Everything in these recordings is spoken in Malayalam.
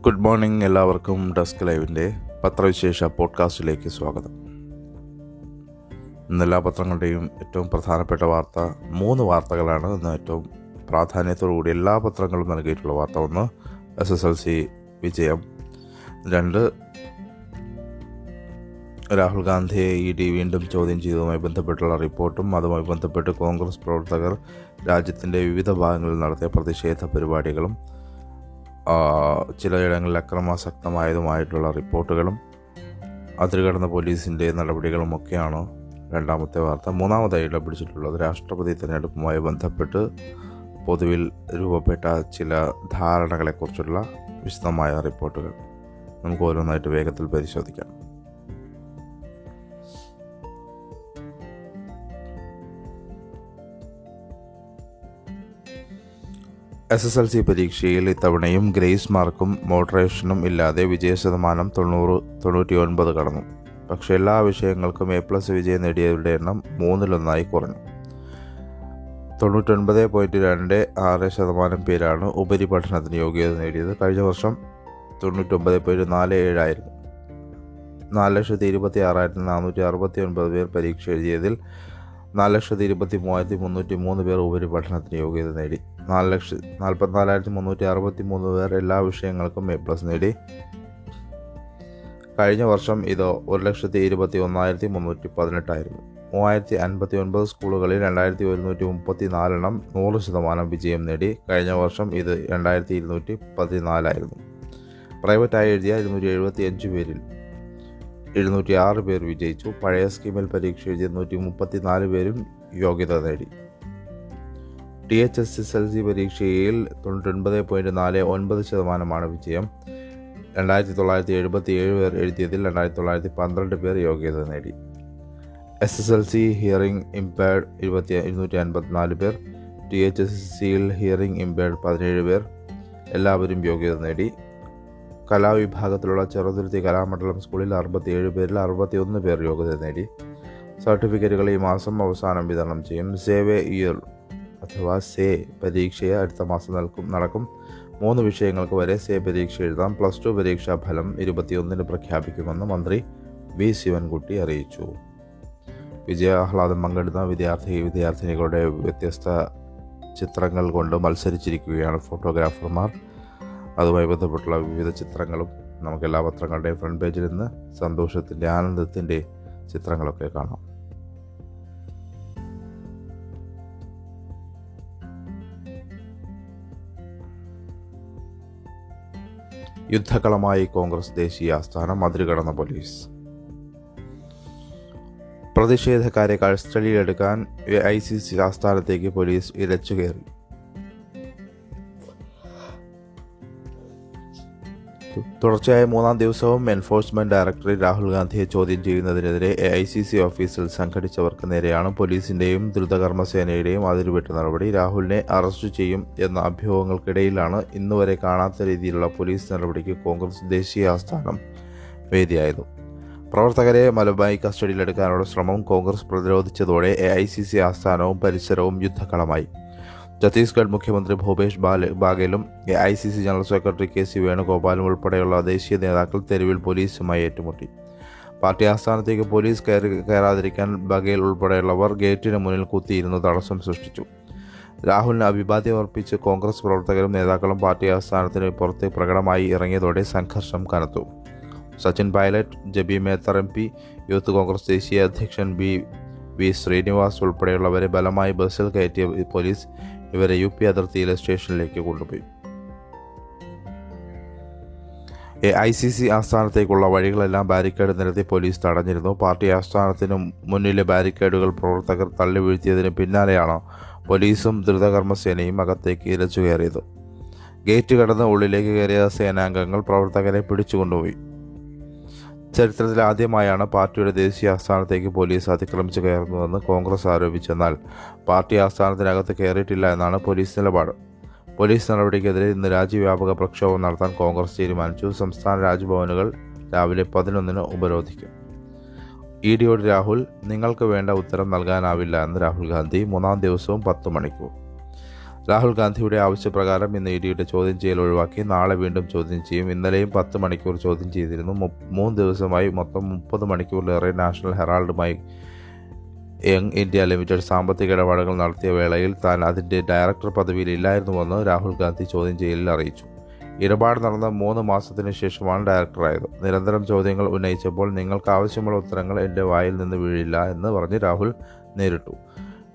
ഗുഡ് മോർണിംഗ് എല്ലാവർക്കും ഡെസ്ക് ലൈവിന്റെ പത്രവിശേഷ പോഡ്കാസ്റ്റിലേക്ക് സ്വാഗതം. ഇന്ന് എല്ലാ പത്രങ്ങളുടെയും ഏറ്റവും പ്രധാനപ്പെട്ട വാർത്ത മൂന്ന് വാർത്തകളാണ് ഇന്ന് ഏറ്റവും പ്രാധാന്യത്തോടുകൂടി എല്ലാ പത്രങ്ങളും നൽകിയിട്ടുള്ള വാർത്ത ഒന്ന് എസ് എസ് എൽ സി വിജയം. രണ്ട് രാഹുൽ ഗാന്ധിയെ ഇ ഡി വീണ്ടും ചോദ്യം ചെയ്തതുമായി ബന്ധപ്പെട്ടുള്ള റിപ്പോർട്ടും അതുമായി ബന്ധപ്പെട്ട് കോൺഗ്രസ് പ്രവർത്തകർ രാജ്യത്തിന്റെ വിവിധ ഭാഗങ്ങളിൽ നടത്തിയ പ്രതിഷേധ പരിപാടികളും ചിലയിടങ്ങളിൽ അക്രമാസക്തമായതുമായിട്ടുള്ള റിപ്പോർട്ടുകളും അതിരുകടന്ന പോലീസിന്റെ നടപടികളുമൊക്കെയാണ് രണ്ടാമത്തെ വാർത്ത. മൂന്നാമതായി ഇടപിടിച്ചിട്ടുള്ളത് രാഷ്ട്രപതി തിരഞ്ഞെടുപ്പുമായി ബന്ധപ്പെട്ട് പൊതുവിൽ രൂപപ്പെട്ട ചില ധാരണകളെക്കുറിച്ചുള്ള വിശദമായ റിപ്പോർട്ടുകൾ നമുക്ക് ഓരോന്നായിട്ട് വേഗത്തിൽ പരിശോധിക്കാം. എസ് എസ് എൽ സി പരീക്ഷയിൽ ഇത്തവണയും ഗ്രേസ് മാർക്കും മോഡറേഷനും ഇല്ലാതെ വിജയ ശതമാനം തൊണ്ണൂറ് തൊണ്ണൂറ്റി ഒൻപത് കടന്നു. പക്ഷേ എല്ലാ വിഷയങ്ങൾക്കും എ പ്ലസ് വിജയം നേടിയവരുടെ എണ്ണം മൂന്നിലൊന്നായി കുറഞ്ഞു. തൊണ്ണൂറ്റൊൻപത് പോയിന്റ് രണ്ട് ആറ് ശതമാനം പേരാണ് ഉപരിപഠനത്തിന് യോഗ്യത നേടിയത്. കഴിഞ്ഞ വർഷം തൊണ്ണൂറ്റൊമ്പത് പോയിന്റ് നാല് ഏഴായിരുന്നു നാല് ലക്ഷത്തി ഇരുപത്തി ആറായിരത്തി നാനൂറ്റി അറുപത്തി ഒൻപത് പേർ പരീക്ഷ എഴുതിയതിൽ നാല് ലക്ഷത്തി ഇരുപത്തി മൂവായിരത്തി മുന്നൂറ്റി മൂന്ന് പേർ ഉപരിപഠനത്തിന് യോഗ്യത നേടി. നാല് ലക്ഷ നാൽപ്പത്തിനാലായിരത്തി മുന്നൂറ്റി അറുപത്തി മൂന്ന് പേർ എല്ലാ വിഷയങ്ങൾക്കും എ പ്ലസ് നേടി. കഴിഞ്ഞ വർഷം ഇത് ഒരു ലക്ഷത്തി ഇരുപത്തി ഒന്നായിരത്തി മുന്നൂറ്റി പതിനെട്ടായിരുന്നു. മൂവായിരത്തി അൻപത്തി ഒൻപത് സ്കൂളുകളിൽ രണ്ടായിരത്തി ഒരുന്നൂറ്റി മുപ്പത്തി നാലെണ്ണം നൂറ് ശതമാനം വിജയം നേടി. കഴിഞ്ഞ വർഷം ഇത് രണ്ടായിരത്തി ഇരുന്നൂറ്റി പതിനാലായിരുന്നു. പ്രൈവറ്റായി എഴുതിയ ഇരുന്നൂറ്റി എഴുപത്തി അഞ്ച് പേരിൽ എഴുന്നൂറ്റി ആറ് പേർ വിജയിച്ചു. പഴയ സ്കീമിൽ പരീക്ഷ എഴുതിയ നൂറ്റി മുപ്പത്തി നാല് പേരും യോഗ്യത നേടി. T H S S L C പരീക്ഷയിൽ തൊണ്ണൂറ്റൊൻപത് പോയിന്റ് നാല് ഒൻപത് ശതമാനമാണ് വിജയം. രണ്ടായിരത്തി തൊള്ളായിരത്തി എഴുപത്തി ഏഴ് പേർ എഴുതിയതിൽ രണ്ടായിരത്തി തൊള്ളായിരത്തി പന്ത്രണ്ട് പേർ യോഗ്യത നേടി. S S L C hearing impaired ഇരുപത്തി ഇരുന്നൂറ്റി അൻപത്തിനാല് പേർ ടി എച്ച് എസ് എസ് സിയിൽ ഹിയറിംഗ് ഇമ്പയർഡ് പതിനേഴ് പേർ. എല്ലാവരും യോഗ്യത നേടി. കലാവിഭാഗത്തിലുള്ള ചെറുതുരുത്തി കലാമണ്ഡലം സ്കൂളിൽ അറുപത്തിയേഴ് പേരിൽ അറുപത്തിയൊന്ന് പേർ യോഗ്യത നേടി. സർട്ടിഫിക്കറ്റുകൾ ഈ മാസം അവസാനം വിതരണം ചെയ്യും. സേവേ ഇയർ അഥവാ സേ പരീക്ഷയെ അടുത്ത മാസം നൽകും നടക്കും. മൂന്ന് വിഷയങ്ങൾക്ക് വരെ സേ പരീക്ഷ എഴുതാം. പ്ലസ് ടു പരീക്ഷാ ഫലം ഇരുപത്തിയൊന്നിന് പ്രഖ്യാപിക്കുമെന്ന് മന്ത്രി വി ശിവൻകുട്ടി അറിയിച്ചു. വിജയാഹ്ലാദം പങ്കെടുത്ത വിദ്യാർത്ഥി വിദ്യാർത്ഥിനികളുടെ വ്യത്യസ്ത ചിത്രങ്ങൾ കൊണ്ട് മത്സരിച്ചിരിക്കുകയാണ് ഫോട്ടോഗ്രാഫർമാർ. അതുമായി ബന്ധപ്പെട്ടുള്ള വിവിധ ചിത്രങ്ങളും നമുക്ക് എല്ലാ പത്രങ്ങളുടെയും ഫ്രണ്ട് പേജിൽ നിന്ന് സന്തോഷത്തിന്റെ ആനന്ദത്തിന്റെ ചിത്രങ്ങളൊക്കെ കാണാം. യുദ്ധകളമായി കോൺഗ്രസ് ദേശീയ ആസ്ഥാനം അതിരുകടന്ന പോലീസ്. പ്രതിഷേധക്കാരെ കസ്റ്റഡിയിലെടുക്കാൻ ഐ സി സി ആസ്ഥാനത്തേക്ക് പോലീസ് ഇരച്ചുകയറി. തുടർച്ചയായ മൂന്നാം ദിവസവും എൻഫോഴ്സ്മെന്റ് ഡയറക്ടറേറ്റ് രാഹുൽ ഗാന്ധിയെ ചോദ്യം ചെയ്യുന്നതിനെതിരെ എ ഐ സി സി ഓഫീസിൽ സംഘടിച്ചവർക്ക് നേരെയാണ് പോലീസിന്റെയും ദ്രുതകർമ്മസേനയുടെയും അതിരുവിട്ട നടപടി. രാഹുലിനെ അറസ്റ്റ് ചെയ്യും എന്ന അഭ്യൂഹങ്ങൾക്കിടയിലാണ് ഇന്നുവരെ കാണാത്ത രീതിയിലുള്ള പോലീസ് നടപടിക്ക് കോൺഗ്രസ് ദേശീയ ആസ്ഥാനം വേദിയായത്. പ്രവർത്തകരെ മലബായി കസ്റ്റഡിയിലെടുക്കാനുള്ള ശ്രമം കോൺഗ്രസ് പ്രതിരോധിച്ചതോടെ എ ഐ സി സി ആസ്ഥാനവും പരിസരവും യുദ്ധക്കളമായി. ഛത്തീസ്ഗഡ് മുഖ്യമന്ത്രി ഭൂപേഷ് ബാല ബാഗേലും I C C general secretary K C വേണുഗോപാലും ഉൾപ്പെടെയുള്ള ദേശീയ നേതാക്കൾ തെരുവിൽ പോലീസുമായി ഏറ്റുമുട്ടി. പാർട്ടി ആസ്ഥാനത്തേക്ക് പോലീസ് കയറി കയറാതിരിക്കാൻ ബഗേൽ ഉൾപ്പെടെയുള്ളവർ ഗേറ്റിന് മുന്നിൽ കുത്തിയിരുന്ന് തടസ്സം സൃഷ്ടിച്ചു. രാഹുലിന് അഭിവാദ്യം അർപ്പിച്ച് കോൺഗ്രസ് പ്രവർത്തകരും നേതാക്കളും പാർട്ടി ആസ്ഥാനത്തിന് പുറത്ത് പ്രകടമായി ഇറങ്ങിയതോടെ സംഘർഷം കനത്തു. Sachin Pilot Jebi Mather M P youth Congress ദേശീയ അധ്യക്ഷൻ ബി വി ശ്രീനിവാസ് ഉൾപ്പെടെയുള്ളവരെ ബലമായി ബസ്സിൽ കയറ്റിയ പോലീസ് ഇവരെ യു പി അതിർത്തിയിലെ സ്റ്റേഷനിലേക്ക് കൊണ്ടുപോയി. എ ഐ സി സി ആസ്ഥാനത്തേക്കുള്ള വഴികളെല്ലാം ബാരിക്കേഡ് നിരത്തി പോലീസ് തടഞ്ഞിരുന്നു. പാർട്ടി ആസ്ഥാനത്തിന് മുന്നിലെ ബാരിക്കേഡുകൾ പ്രവർത്തകർ തള്ളി വീഴ്ത്തിയതിന് പിന്നാലെയാണ് പോലീസും ദ്രുതകർമ്മസേനയും അകത്തേക്ക് ഇരച്ചു കയറിയത് ഗേറ്റ് കടന്ന് ഉള്ളിലേക്ക് കയറിയ സേനാംഗങ്ങൾ പ്രവർത്തകരെ പിടിച്ചുകൊണ്ടുപോയി. ചരിത്രത്തിൽ ആദ്യമായാണ് പാർട്ടിയുടെ ദേശീയ ആസ്ഥാനത്തേക്ക് പോലീസ് അതിക്രമിച്ചു കയറുന്നതെന്ന് കോൺഗ്രസ് ആരോപിച്ചെന്നാൽ പാർട്ടി ആസ്ഥാനത്തിനകത്ത് കയറിയിട്ടില്ല എന്നാണ് പോലീസ് നിലപാട്. പോലീസ് നടപടിക്കെതിരെ ഇന്ന് രാജ്യവ്യാപക പ്രക്ഷോഭം നടത്താൻ കോൺഗ്രസ് തീരുമാനിച്ചു. സംസ്ഥാന രാജ്ഭവനുകൾ രാവിലെ പതിനൊന്നിന് ഉപരോധിക്കും. ഇ ഡിയോട് രാഹുൽ നിങ്ങൾക്ക് വേണ്ട ഉത്തരം നൽകാനാവില്ല എന്ന് രാഹുൽ ഗാന്ധി മൂന്നാം ദിവസവും പത്ത് മണിക്കൂർ രാഹുൽ ഗാന്ധിയുടെ ആവശ്യപ്രകാരം ഇന്ന് ഇഡിയുടെ ചോദ്യം ചെയ്യൽ ഒഴിവാക്കി. നാളെ വീണ്ടും ചോദ്യം ചെയ്യും. ഇന്നലെയും പത്ത് മണിക്കൂർ ചോദ്യം ചെയ്തിരുന്നു. മൂന്ന് ദിവസമായി മൊത്തം മുപ്പത് മണിക്കൂറിലേറെ നാഷണൽ ഹെറാൾഡുമായി യങ് ഇന്ത്യ ലിമിറ്റഡ് സാമ്പത്തിക ഇടപാടുകൾ നടത്തിയ വേളയിൽ താൻ അതിന്റെ ഡയറക്ടർ പദവിയിൽ ഇല്ലായിരുന്നുവെന്ന് രാഹുൽ ഗാന്ധി ചോദ്യം ചെയ്യലിൽ അറിയിച്ചു. ഇടപാട് നടന്ന മൂന്ന് മാസത്തിനു ശേഷമാണ് ഡയറക്ടറായത്. നിരന്തരം ചോദ്യങ്ങൾ ഉന്നയിച്ചപ്പോൾ നിങ്ങൾക്ക് ആവശ്യമുള്ള ഉത്തരങ്ങൾ എന്റെ വായിൽ നിന്ന് വീഴില്ല എന്ന് പറഞ്ഞ് രാഹുൽ നേരിട്ടു.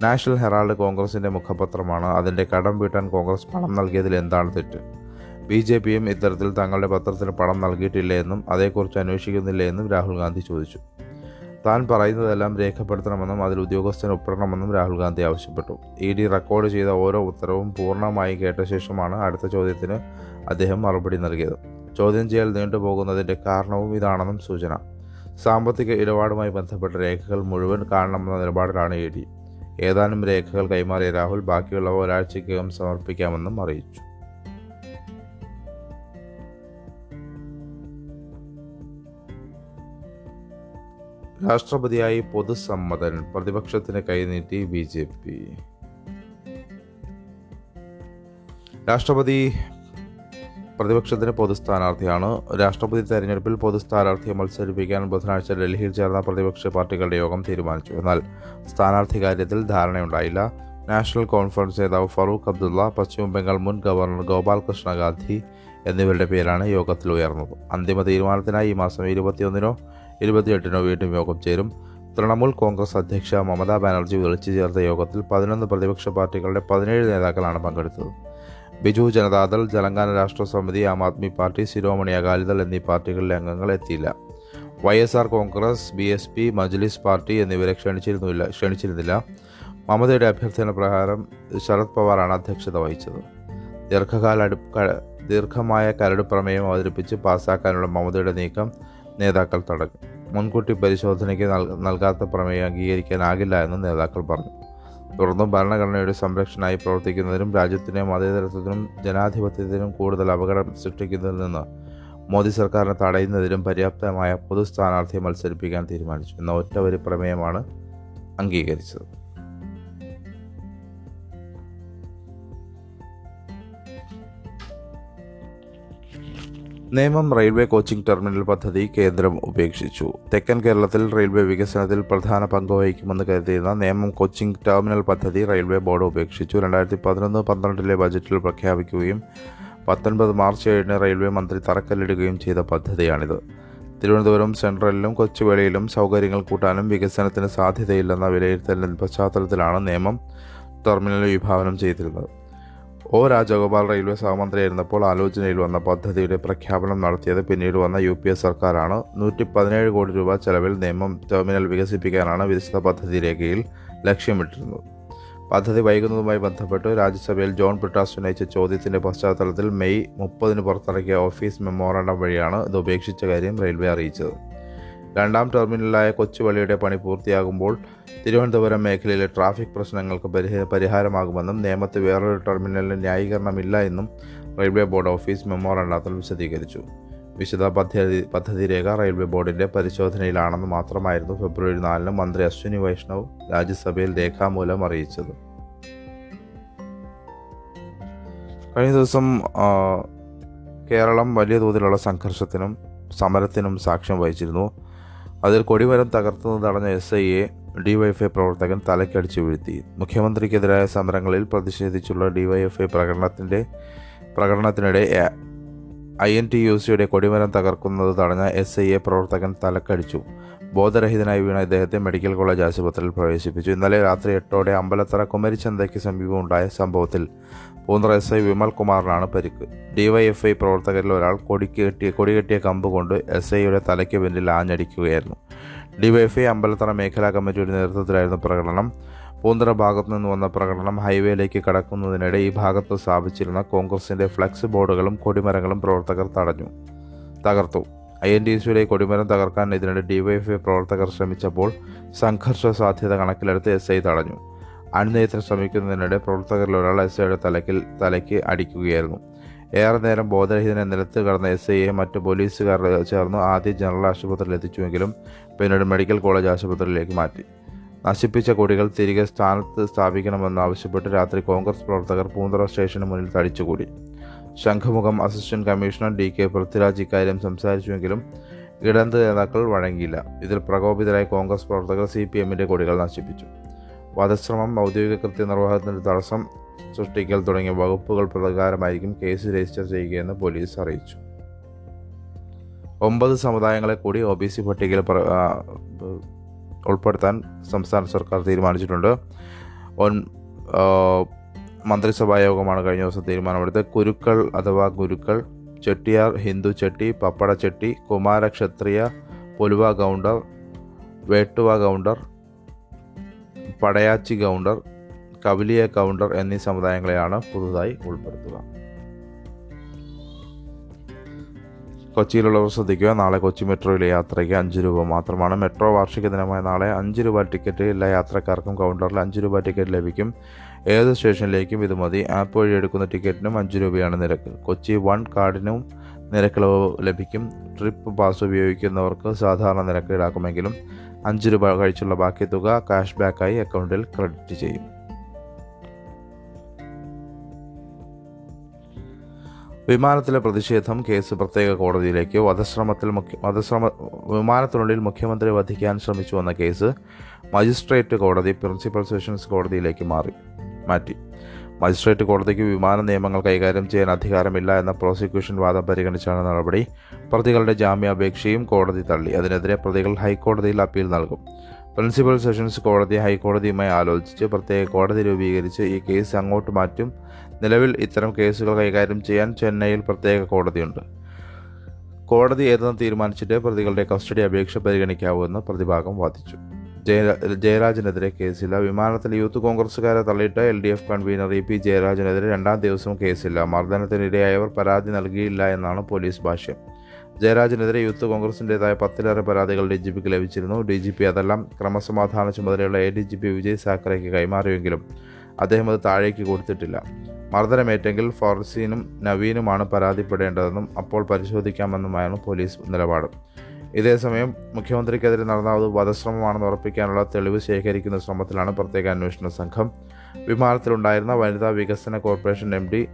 നാഷണൽ ഹെറാൾഡ് കോൺഗ്രസിന്റെ മുഖപത്രമാണ് അതിന്റെ കടം വീട്ടാൻ കോൺഗ്രസ് പണം നൽകിയതിൽ എന്താണ് തെറ്റ്? ബി ജെ പിയും ഇത്തരത്തിൽ തങ്ങളുടെ പത്രത്തിന് പണം നൽകിയിട്ടില്ല എന്നും അതേക്കുറിച്ച് അന്വേഷിക്കുന്നില്ല എന്നും രാഹുൽ ഗാന്ധി ചോദിച്ചു. താൻ പറയുന്നതെല്ലാം രേഖപ്പെടുത്തണമെന്നും അതിൽ ഉദ്യോഗസ്ഥന് ഒപ്പിടണമെന്നും രാഹുൽ ഗാന്ധി ആവശ്യപ്പെട്ടു. ഇ ഡി റെക്കോർഡ് ചെയ്ത ഓരോ ഉത്തരവും പൂർണമായി കേട്ട ശേഷമാണ് അടുത്ത ചോദ്യത്തിന് അദ്ദേഹം മറുപടി നൽകിയത്. ചോദ്യം ചെയ്യൽ നീണ്ടുപോകുന്നതിന്റെ കാരണവും ഇതാണെന്നും സൂചന. സാമ്പത്തിക ഇടപാടുമായി ബന്ധപ്പെട്ട രേഖകൾ മുഴുവൻ കാണണമെന്ന നിലപാടിലാണ് ഇ ഡി. ഏതാനും രേഖകൾ കൈമാറിയ രാഹുൽ ബാക്കിയുള്ളവ ഒരാഴ്ചയ്ക്കകം സമർപ്പിക്കാമെന്നും അറിയിച്ചു. രാഷ്ട്രപതിയായി പൊതുസമ്മതൻ പ്രതിപക്ഷത്തിന് കൈനീട്ടി ബി ജെ പി. രാഷ്ട്രപതി പ്രതിപക്ഷത്തിന് പൊതു സ്ഥാനാർത്ഥിയാണ് രാഷ്ട്രപതി തെരഞ്ഞെടുപ്പിൽ പൊതു സ്ഥാനാർത്ഥിയെ മത്സരിപ്പിക്കാൻ ബുധനാഴ്ച ഡൽഹിയിൽ ചേർന്ന പ്രതിപക്ഷ പാർട്ടികളുടെ യോഗം തീരുമാനിച്ചു. എന്നാൽ സ്ഥാനാർത്ഥി കാര്യത്തിൽ ധാരണയുണ്ടായില്ല. നാഷണൽ കോൺഫറൻസ് നേതാവ് ഫറൂഖ് അബ്ദുള്ള പശ്ചിമ ബംഗാൾ മുൻ ഗവർണർ ഗോപാൽകൃഷ്ണ ഗാന്ധി എന്നിവരുടെ പേരാണ് യോഗത്തിൽ ഉയർന്നത്. അന്തിമ തീരുമാനത്തിനായി ഈ മാസം ഇരുപത്തിയൊന്നിനോ ഇരുപത്തിയെട്ടിനോ വീണ്ടും യോഗം ചേരും. തൃണമൂൽ കോൺഗ്രസ് അധ്യക്ഷ മമതാ ബാനർജി വിളിച്ചു ചേർത്ത യോഗത്തിൽ പതിനൊന്ന് പ്രതിപക്ഷ പാർട്ടികളുടെ പതിനേഴ് നേതാക്കളാണ് പങ്കെടുത്തത്. ബിജു ജനതാദൾ തെലങ്കാന രാഷ്ട്ര സമിതി ആം ആദ്മി പാർട്ടി ശിരോമണി അകാലിദൾ എന്നീ പാർട്ടികളിലെ അംഗങ്ങൾ എത്തിയില്ല. Y S R Congress B S P Majlis party എന്നിവരെ ക്ഷണിച്ചിരുന്നില്ല ക്ഷണിച്ചിരുന്നില്ല. മമതയുടെ അഭ്യർത്ഥന പ്രകാരം ശരത് പവാറാണ് അധ്യക്ഷത വഹിച്ചത്. ദീർഘകാല ദീർഘമായ കരട് പ്രമേയം അവതരിപ്പിച്ച് പാസ്സാക്കാനുള്ള മമതയുടെ നീക്കം നേതാക്കൾ തടഞ്ഞു. മുൻകൂട്ടി പരിശോധനയ്ക്ക് നൽ- നൽകാത്ത പ്രമേയം അംഗീകരിക്കാനാകില്ല എന്ന് നേതാക്കൾ പറഞ്ഞു. തുടർന്നും ഭരണഘടനയുടെ സംരക്ഷണമായി പ്രവർത്തിക്കുന്നതിനും രാജ്യത്തിന്റെ മതേതരത്വത്തിനും ജനാധിപത്യത്തിനും കൂടുതൽ അപകടം സൃഷ്ടിക്കുന്നതിൽ നിന്ന് മോദി സർക്കാരിനെ തടയുന്നതിനും പര്യാപ്തമായ പൊതു സ്ഥാനാർത്ഥിയെ മത്സരിപ്പിക്കാൻ തീരുമാനിച്ചു. എന്ന ഒറ്റ ഒരു പ്രമേയമാണ് അംഗീകരിച്ചത്. നേമം റെയിൽവേ കോച്ചിംഗ് ടെർമിനൽ പദ്ധതി കേന്ദ്രം ഉപേക്ഷിച്ചു. തെക്കൻ കേരളത്തിൽ റെയിൽവേ വികസനത്തിൽ പ്രധാന പങ്ക് വഹിക്കുമെന്ന് കരുതിയിരുന്ന നേമം കോച്ചിംഗ് ടെർമിനൽ പദ്ധതി റെയിൽവേ ബോർഡ് ഉപേക്ഷിച്ചു. രണ്ടായിരത്തി പതിനൊന്ന് പന്ത്രണ്ടിലെ ബജറ്റിൽ പ്രഖ്യാപിക്കുകയും പത്തൊൻപത് മാർച്ച് ഏഴിന് റെയിൽവേ മന്ത്രി തറക്കല്ലിടുകയും ചെയ്ത പദ്ധതിയാണിത്. തിരുവനന്തപുരം സെൻട്രലിലും കൊച്ചുവേളിയിലും സൗകര്യങ്ങൾ കൂട്ടാനും വികസനത്തിന് സാധ്യതയില്ലെന്ന വിലയിരുത്തലിന്റെ പശ്ചാത്തലത്തിലാണ് നിയമം ടെർമിനൽ വിഭാവനം ചെയ്തിരുന്നത്. ഒ. രാജഗോപാൽ റെയിൽവേ സഹമന്ത്രിയായിരുന്നപ്പോൾ ആലോചനയിൽ വന്ന പദ്ധതിയുടെ പ്രഖ്യാപനം നടത്തിയത് പിന്നീട് വന്ന യു. പി. എ. സർക്കാരാണ്. നൂറ്റി പതിനേഴ് കോടി രൂപ ചെലവിൽ നിയമം ടെർമിനൽ വികസിപ്പിക്കാനാണ് വികസിത പദ്ധതി രേഖയിൽ ലക്ഷ്യമിട്ടിരുന്നത്. പദ്ധതി വൈകുന്നതുമായി ബന്ധപ്പെട്ട് രാജ്യസഭയിൽ ജോൺ ബ്രിട്ടാസ് ഉന്നയിച്ച ചോദ്യത്തിന്റെ പശ്ചാത്തലത്തിൽ മെയ് മുപ്പതിന് പുറത്തിറക്കിയ ഓഫീസ് മെമ്മോറാണ്ടം വഴിയാണ് ഇത് ഉപേക്ഷിച്ച കാര്യം റെയിൽവേ അറിയിച്ചത്. രണ്ടാം ടെർമിനലായ കൊച്ചുവള്ളിയുടെ പണി പൂർത്തിയാകുമ്പോൾ തിരുവനന്തപുരം മേഖലയിലെ ട്രാഫിക് പ്രശ്നങ്ങൾക്ക് പരിഹ- പരിഹാരമാകുമെന്നും നേമത്ത് വേറൊരു ടെർമിനലിന് ന്യായീകരണമില്ല എന്നും റെയിൽവേ ബോർഡ് ഓഫീസ് മെമ്മോറണ്ടാത്തിൽ വിശദീകരിച്ചു. വിശദ പദ്ധതി പദ്ധതി രേഖ റെയിൽവേ ബോർഡിന്റെ പരിശോധനയിലാണെന്ന് മാത്രമായിരുന്നു ഫെബ്രുവരി നാലിന് മന്ത്രി അശ്വിനി വൈഷ്ണവ് രാജ്യസഭയിൽ രേഖാമൂലം അറിയിച്ചത്. കഴിഞ്ഞ ദിവസം കേരളം വലിയ തോതിലുള്ള സംഘർഷത്തിനും സമരത്തിനും സാക്ഷ്യം വഹിച്ചിരുന്നു. അതിൽ കൊടിമരം തകർത്തുനിന്ന് തടഞ്ഞ എസ് ഐയെ ഡിവൈഎഫ്ഐ പ്രവർത്തകൻ തലക്കടിച്ചു വീഴ്ത്തി. മുഖ്യമന്ത്രിക്കെതിരായ സമരങ്ങളിൽ പ്രതിഷേധിച്ചുള്ള ഡിവൈഎഫ്ഐ പ്രകടനത്തിന്റെ പ്രകടനത്തിനിടെ ഐ എൻ ടി യു സിയുടെ കൊടിമരം തകർക്കുന്നത് തടഞ്ഞ എസ് ഐ എ പ്രവർത്തകൻ തലക്കടിച്ചു. ബോധരഹിതനായി വീണ ഇദ്ദേഹത്തെ മെഡിക്കൽ കോളേജ് ആശുപത്രിയിൽ പ്രവേശിപ്പിച്ചു. ഇന്നലെ രാത്രി എട്ടോടെ അമ്പലത്തറ കുമരിച്ചന്തയ്ക്ക് സമീപം ഉണ്ടായ സംഭവത്തിൽ പൂന്തറ എസ് ഐ വിമൽ കുമാറിനാണ് പരിക്ക്. ഡിവൈഎഫ്ഐ പ്രവർത്തകരിൽ ഒരാൾ കൊടിക്കെട്ടിയ കൊടികെട്ടിയ കമ്പ് കൊണ്ട് എസ് ഐയുടെ തലയ്ക്ക് പിന്നിൽ ആഞ്ഞടിക്കുകയായിരുന്നു. ഡിവൈഎഫ്ഐ അമ്പലത്തറ മേഖലാ കമ്മിറ്റിയുടെ നേതൃത്വത്തിലായിരുന്നു പ്രകടനം. പൂന്തറ ഭാഗത്തു നിന്ന് വന്ന പ്രകടനം ഹൈവേയിലേക്ക് കടക്കുന്നതിനിടെ ഈ ഭാഗത്ത് സ്ഥാപിച്ചിരുന്ന കോൺഗ്രസിന്റെ ഫ്ലക്സ് ബോർഡുകളും കൊടിമരങ്ങളും പ്രവർത്തകർ തടഞ്ഞു തകർത്തു. ഐ എൻ ഡി സിയുടെ കൊടിമരം തകർക്കാൻ ഇതിനിടെ ഡിവൈഎഫ്ഐ പ്രവർത്തകർ ശ്രമിച്ചപ്പോൾ സംഘർഷ സാധ്യത കണക്കിലെടുത്ത് എസ് ഐ തടഞ്ഞു. അണുനയത്തിന് ശ്രമിക്കുന്നതിനിടെ പ്രവർത്തകരിൽ ഒരാൾ എസ് ഐയുടെ തലക്കിൽ തലയ്ക്ക് അടിക്കുകയായിരുന്നു. ഏറെ നേരം ബോധരഹിതനെ നിലത്ത് കടന്ന എസ് ഐയെ മറ്റ് പോലീസുകാർ ചേർന്ന് ആദ്യം ജനറൽ ആശുപത്രിയിൽ എത്തിച്ചുവെങ്കിലും പിന്നീട് മെഡിക്കൽ കോളേജ് ആശുപത്രിയിലേക്ക് മാറ്റി. നശിപ്പിച്ച കൊടികൾ തിരികെ സ്ഥാനത്ത് സ്ഥാപിക്കണമെന്നാവശ്യപ്പെട്ട് രാത്രി കോൺഗ്രസ് പ്രവർത്തകർ പൂന്തറ സ്റ്റേഷന് മുന്നിൽ തടിച്ചുകൂടി. Shanghumukham assistant commissioner D K Prithviraj ഇക്കാര്യം സംസാരിച്ചുവെങ്കിലും ഇടന്ത് നേതാക്കൾ വഴങ്ങിയില്ല. ഇതിൽ പ്രകോപിതരായ കോൺഗ്രസ് പ്രവർത്തകർ സി പി എമ്മിന്റെ കൊടികൾ നശിപ്പിച്ചു. വധശ്രമം ഔദ്യോഗിക കൃത്യനിർവഹണത്തിന് തടസ്സം സൃഷ്ടിക്കൽ തുടങ്ങിയ വകുപ്പുകൾ പ്രകാരമായിരിക്കും കേസ് രജിസ്റ്റർ ചെയ്യുകയെന്ന് പോലീസ് അറിയിച്ചു. ഒമ്പത് സമുദായങ്ങളെ കൂടി ഒ ബി സി പട്ടികയിൽ ഉൾപ്പെടുത്താൻ സംസ്ഥാന സർക്കാർ തീരുമാനിച്ചിട്ടുണ്ട്. മന്ത്രിസഭാ യോഗമാണ് കഴിഞ്ഞ ദിവസം തീരുമാനമെടുത്തത്. കുരുക്കൾ അഥവാ ഗുരുക്കൾ ചെട്ടിയാർ ഹിന്ദു ചെട്ടി പപ്പട ചെട്ടി കുമാര ക്ഷത്രിയ പൊലുവ ഗൗണ്ടർ വേട്ടുവ ഗൗണ്ടർ പടയാച്ചി ഗൗണ്ടർ കവലിയ ഗൗണ്ടർ എന്നീ സമുദായങ്ങളെയാണ് പുതുതായി ഉൾപ്പെടുത്തുക. കൊച്ചിയിലുള്ളവർ ശ്രദ്ധിക്കുക നാളെ കൊച്ചി മെട്രോയിലെ യാത്രയ്ക്ക് അഞ്ച് രൂപ മാത്രമാണ്. മെട്രോ വാർഷിക ദിനമായ നാളെ അഞ്ച് രൂപ ടിക്കറ്റ് എല്ലാ യാത്രക്കാർക്കും കൗണ്ടറിൽ അഞ്ച് രൂപ ടിക്കറ്റ് ലഭിക്കും. ഏത് സ്റ്റേഷനിലേക്കും ഇത് മതി. ആപ്പ് വഴി എടുക്കുന്ന ടിക്കറ്റിനും അഞ്ച് രൂപയാണ് നിരക്ക്. കൊച്ചി വൺ കാർഡിനും നിരക്കിളവ് ലഭിക്കും. ട്രിപ്പ് പാസ് ഉപയോഗിക്കുന്നവർക്ക് സാധാരണ നിരക്ക് ഈടാക്കുമെങ്കിലും അഞ്ച് രൂപ കഴിച്ചുള്ള ബാക്കി തുക ക്യാഷ് ബാക്കായി അക്കൗണ്ടിൽ ക്രെഡിറ്റ് ചെയ്യും. വിമാനത്തിലെ പ്രതിഷേധം കേസ് പ്രത്യേക കോടതിയിലേക്ക്. വധശ്രമത്തിൽ മുഖ്യ വധശ്രമ വിമാനത്തിനുള്ളിൽ മുഖ്യമന്ത്രി വധിക്കാൻ ശ്രമിച്ചുവെന്ന കേസ് മജിസ്ട്രേറ്റ് കോടതി പ്രിൻസിപ്പൽ സെഷൻസ് കോടതിയിലേക്ക് മാറി. മാറ്റി. മജിസ്ട്രേറ്റ് കോടതിക്ക് വിമാന നിയമങ്ങൾ കൈകാര്യം ചെയ്യാൻ അധികാരമില്ല എന്ന പ്രോസിക്യൂഷൻ വാദം പരിഗണിച്ചാണ് നടപടി. പ്രതികളുടെ ജാമ്യാപേക്ഷയും കോടതി തള്ളി. അതിനെതിരെ പ്രതികൾ ഹൈക്കോടതിയിൽ അപ്പീൽ നൽകും. പ്രിൻസിപ്പൽ സെഷൻസ് കോടതി ഹൈക്കോടതിയുമായി ആലോചിച്ച് പ്രത്യേക കോടതി രൂപീകരിച്ച് ഈ കേസ് അങ്ങോട്ട് മാറ്റും. നിലവിൽ ഇത്തരം കേസുകൾ കൈകാര്യം ചെയ്യാൻ ചെന്നൈയിൽ പ്രത്യേക കോടതിയുണ്ട്. കോടതി ഏതെന്ന് തീരുമാനിച്ചിട്ട് പ്രതികളുടെ കസ്റ്റഡി അപേക്ഷ പരിഗണിക്കാവൂ എന്ന് പ്രതിഭാഗം വാദിച്ചു. ജയരാ- ജയരാജനെതിരെ കേസില്ല. വിമാനത്തിൽ യൂത്ത് കോൺഗ്രസുകാരെ തള്ളിയിട്ട് L D F convenor E P ജയരാജനെതിരെ രണ്ടാം ദിവസവും കേസില്ല. മർദ്ദനത്തിനിരയായവർ പരാതി നൽകിയില്ല എന്നാണ് പോലീസ് ഭാഷ്യം. ജയരാജനെതിരെ യൂത്ത് കോൺഗ്രസിന്റെതായ പത്തിലേറെ പരാതികൾ ഡി ജി പിക്ക് ലഭിച്ചിരുന്നു. ഡി ജി പി അതെല്ലാം ക്രമസമാധാന ചുമതലയുള്ള A D G P Vijay സാക്കറേക്ക് കൈമാറിയെങ്കിലും അദ്ദേഹം അത് താഴേക്ക് കൊടുത്തിട്ടില്ല. മർദ്ദനമേറ്റെങ്കിൽ ഫാർസീനും നവീനുമാണ് പരാതിപ്പെടേണ്ടതെന്നും അപ്പോൾ പരിശോധിക്കാമെന്നുമായിരുന്നു പോലീസ് നിലപാട്. ഇതേസമയം മുഖ്യമന്ത്രിക്കെതിരെ നടന്ന വധശ്രമമാണെന്ന് ഉറപ്പിക്കാനുള്ള തെളിവ് ശേഖരിക്കുന്ന ശ്രമത്തിലാണ് പ്രത്യേക അന്വേഷണ സംഘം. വിമാനത്തിലുണ്ടായിരുന്ന വനിതാ വികസന corporation M D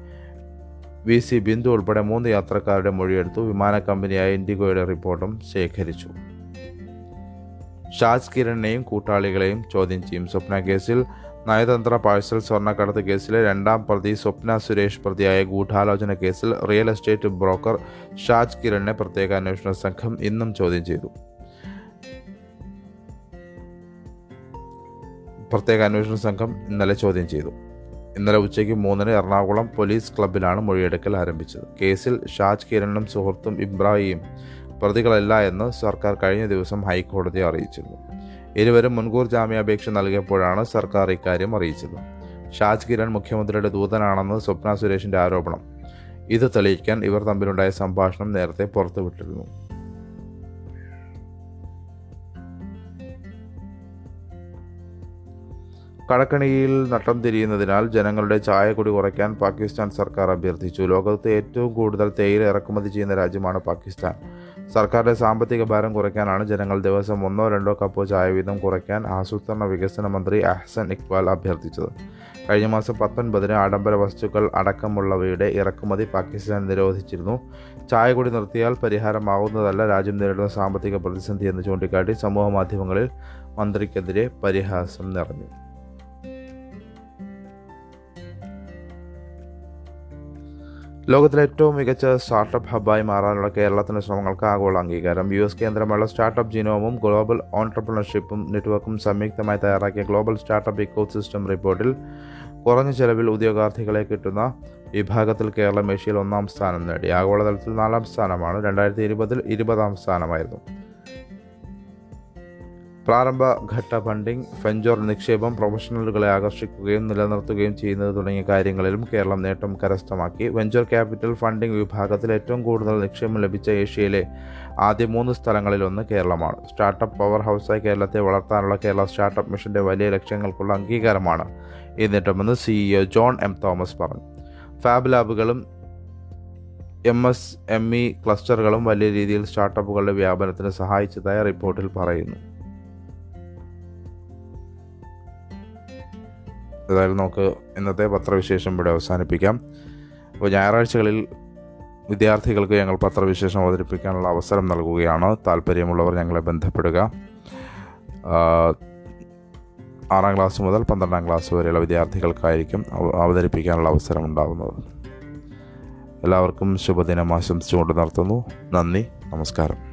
V C Bindu ഉൾപ്പെടെ മൂന്ന് യാത്രക്കാരുടെ മൊഴിയെടുത്തു. വിമാന കമ്പനിയായ ഇൻഡിഗോയുടെ റിപ്പോർട്ടും ശേഖരിച്ചു. ഷാജ് കിരണിനെയും കൂട്ടാളികളെയും ചോദ്യം ചെയ്യും. സ്വപ്ന കേസിൽ നയതന്ത്ര പാഴ്സൽ സ്വർണക്കടത്ത് കേസിലെ രണ്ടാം പ്രതി സ്വപ്ന സുരേഷ് പ്രതിയായ ഗൂഢാലോചന കേസിൽ റിയൽ എസ്റ്റേറ്റ് ബ്രോക്കർ ഷാജ് കിരണിനെ പ്രത്യേക അന്വേഷണ സംഘം ഇന്നും ചോദ്യം ചെയ്തു. പ്രത്യേക അന്വേഷണ സംഘം ഇന്നലെ ചോദ്യം ചെയ്തു. ഇന്നലെ ഉച്ചയ്ക്ക് മൂന്നിന് എറണാകുളം പോലീസ് ക്ലബ്ബിലാണ് മൊഴിയെടുക്കൽ ആരംഭിച്ചത്. കേസിൽ ഷാജ് കിരണും സുഹൃത്തും ഇബ്രാഹിം പ്രതികളല്ല എന്ന് സർക്കാർ കഴിഞ്ഞ ദിവസം ഹൈക്കോടതിയെ അറിയിച്ചിരുന്നു. ഇരുവരും മുൻകൂർ ജാമ്യാപേക്ഷ നൽകിയപ്പോഴാണ് സർക്കാർ ഇക്കാര്യം അറിയിച്ചത്. ഷാജ് കിരൺ മുഖ്യമന്ത്രിയുടെ ദൂതനാണെന്ന് സ്വപ്ന സുരേഷിന്റെ ആരോപണം. ഇത് തെളിയിക്കാൻ ഇവർ തമ്മിലുണ്ടായ സംഭാഷണം നേരത്തെ പുറത്തുവിട്ടിരുന്നു. കടക്കണിയിൽ നട്ടം തിരിയുന്നതിനാൽ ജനങ്ങളുടെ ചായക്കുടി കുറയ്ക്കാൻ പാകിസ്ഥാൻ സർക്കാർ അഭ്യർത്ഥിച്ചു. ലോകത്ത് ഏറ്റവും കൂടുതൽ തേയില ഇറക്കുമതി ചെയ്യുന്ന രാജ്യമാണ് പാകിസ്ഥാൻ. സർക്കാരിന്റെ സാമ്പത്തിക ഭാരം കുറയ്ക്കാനാണ് ജനങ്ങൾ ദിവസം ഒന്നോ രണ്ടോ കപ്പോ ചായ വീതം കുറയ്ക്കാൻ ആസൂത്രണ വികസന മന്ത്രി അഹ്സൻ ഇക്ബാൽ അഭ്യർത്ഥിച്ചത്. കഴിഞ്ഞ മാസം പത്തൊൻപതിന് ആഡംബര വസ്തുക്കൾ അടക്കമുള്ളവയുടെ ഇറക്കുമതി പാകിസ്ഥാൻ നിരോധിച്ചിരുന്നു. ചായ കൂടി നിർത്തിയാൽ പരിഹാരമാവുന്നതല്ല രാജ്യം നേരിടുന്ന സാമ്പത്തിക പ്രതിസന്ധി എന്ന് ചൂണ്ടിക്കാട്ടി സമൂഹ മാധ്യമങ്ങളിൽ മന്ത്രിക്കെതിരെ പരിഹാസം നിറഞ്ഞു. ലോകത്തിലെ ഏറ്റവും മികച്ച സ്റ്റാർട്ടപ്പ് ഹബ്ബായി മാറാനുള്ള കേരളത്തിന്റെ ശ്രമങ്ങൾക്ക് ആഗോള അംഗീകാരം. യു എസ് കേന്ദ്രമുള്ള സ്റ്റാർട്ടപ്പ് ജിനോമും ഗ്ലോബൽ ഓൺടർപ്രണർഷിപ്പും നെറ്റ്വർക്കും സംയുക്തമായി തയ്യാറാക്കിയ ഗ്ലോബൽ സ്റ്റാർട്ടപ്പ് ഇക്കോ സിസ്റ്റം റിപ്പോർട്ടിൽ കുറഞ്ഞ ചെലവിൽ ഉദ്യോഗാർത്ഥികളെ കിട്ടുന്ന വിഭാഗത്തിൽ കേരളം ഏഷ്യയിൽ ഒന്നാം സ്ഥാനം നേടി. ആഗോളതലത്തിൽ നാലാം സ്ഥാനമാണ്. രണ്ടായിരത്തി ഇരുപതിൽ ഇരുപതാം സ്ഥാനമായിരുന്നു. പ്രാരംഭ ഘട്ട ഫണ്ടിംഗ് ഫെഞ്ചോർ നിക്ഷേപം പ്രൊഫഷണലുകളെ ആകർഷിക്കുകയും നിലനിർത്തുകയും ചെയ്യുന്നത് തുടങ്ങിയ കാര്യങ്ങളിലും കേരളം നേട്ടം കരസ്ഥമാക്കി. വെഞ്ചർ ക്യാപിറ്റൽ ഫണ്ടിംഗ് വിഭാഗത്തിൽ ഏറ്റവും കൂടുതൽ നിക്ഷേപം ലഭിച്ച ഏഷ്യയിലെ ആദ്യ മൂന്ന് സ്ഥലങ്ങളിലൊന്ന് കേരളമാണ്. സ്റ്റാർട്ടപ്പ് പവർ ഹൗസായി കേരളത്തെ വളർത്താനുള്ള കേരള സ്റ്റാർട്ടപ്പ് മിഷന്റെ വലിയ ലക്ഷ്യങ്ങൾക്കുള്ള അംഗീകാരമാണ് ഈ നേട്ടമെന്ന് സിഇഒ ജോൺ എം തോമസ് പറഞ്ഞു. ഫാബ് ലാബുകളും എം എസ് എം ഇ ക്ലസ്റ്ററുകളും വലിയ രീതിയിൽ സ്റ്റാർട്ടപ്പുകളുടെ വ്യാപനത്തിന് സഹായിച്ചതായി റിപ്പോർട്ടിൽ പറയുന്നു. ഏതായാലും നമുക്ക് ഇന്നത്തെ പത്രവിശേഷം ഇവിടെ അവസാനിപ്പിക്കാം. അപ്പോൾ ഞായറാഴ്ചകളിൽ വിദ്യാർത്ഥികൾക്ക് ഞങ്ങൾ പത്രവിശേഷം അവതരിപ്പിക്കാനുള്ള അവസരം നൽകുകയാണ്. താല്പര്യമുള്ളവർ ഞങ്ങളെ ബന്ധപ്പെടുക. ആറാം ക്ലാസ് മുതൽ പന്ത്രണ്ടാം ക്ലാസ് വരെയുള്ള വിദ്യാർത്ഥികൾക്കായിരിക്കും അവ- അവതരിപ്പിക്കാനുള്ള അവസരം ഉണ്ടാകുന്നത് എല്ലാവർക്കും ശുഭദിനം ആശംസിച്ചുകൊണ്ട് നടത്തുന്നു നന്ദി. നമസ്കാരം.